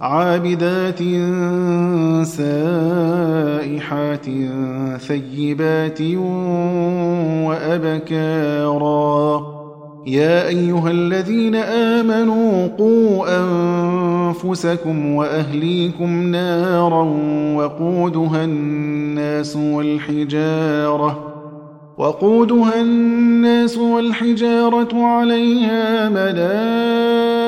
عابدات سائحات ثيبات وأبكارا. يا أيها الذين آمنوا قوا أنفسكم وأهليكم نارا وقودها الناس والحجارة وقودها الناس والحجارة عليها ملائكة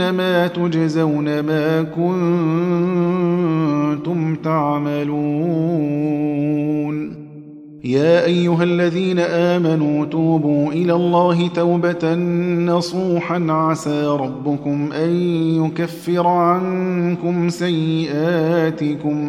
إنما تجزون ما كنتم تعملون يا أيها الذين آمنوا توبوا إلى الله توبة نصوحا عسى ربكم أن يكفر عنكم سيئاتكم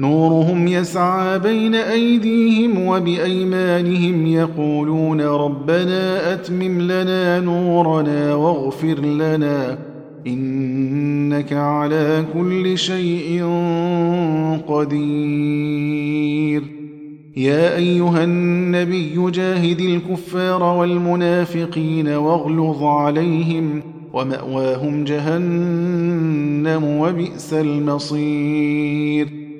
نورهم يسعى بين أيديهم وبأيمانهم يقولون ربنا أتمم لنا نورنا واغفر لنا إنك على كل شيء قدير. يا أيها النبي جاهد الكفار والمنافقين واغلظ عليهم ومأواهم جهنم وبئس المصير.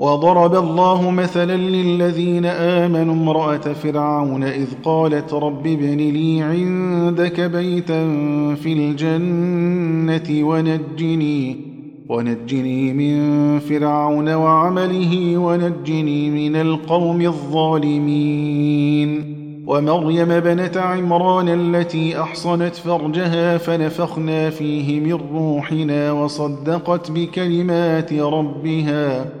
وضرب الله مثلا للذين آمنوا امرأة فرعون إذ قالت رب ابن لي عندك بيتا في الجنة ونجني ونجني من فرعون وعمله ونجني من القوم الظالمين. ومريم بنت عمران التي أحصنت فرجها فنفخنا فيه من روحنا وصدقت بكلمات ربها.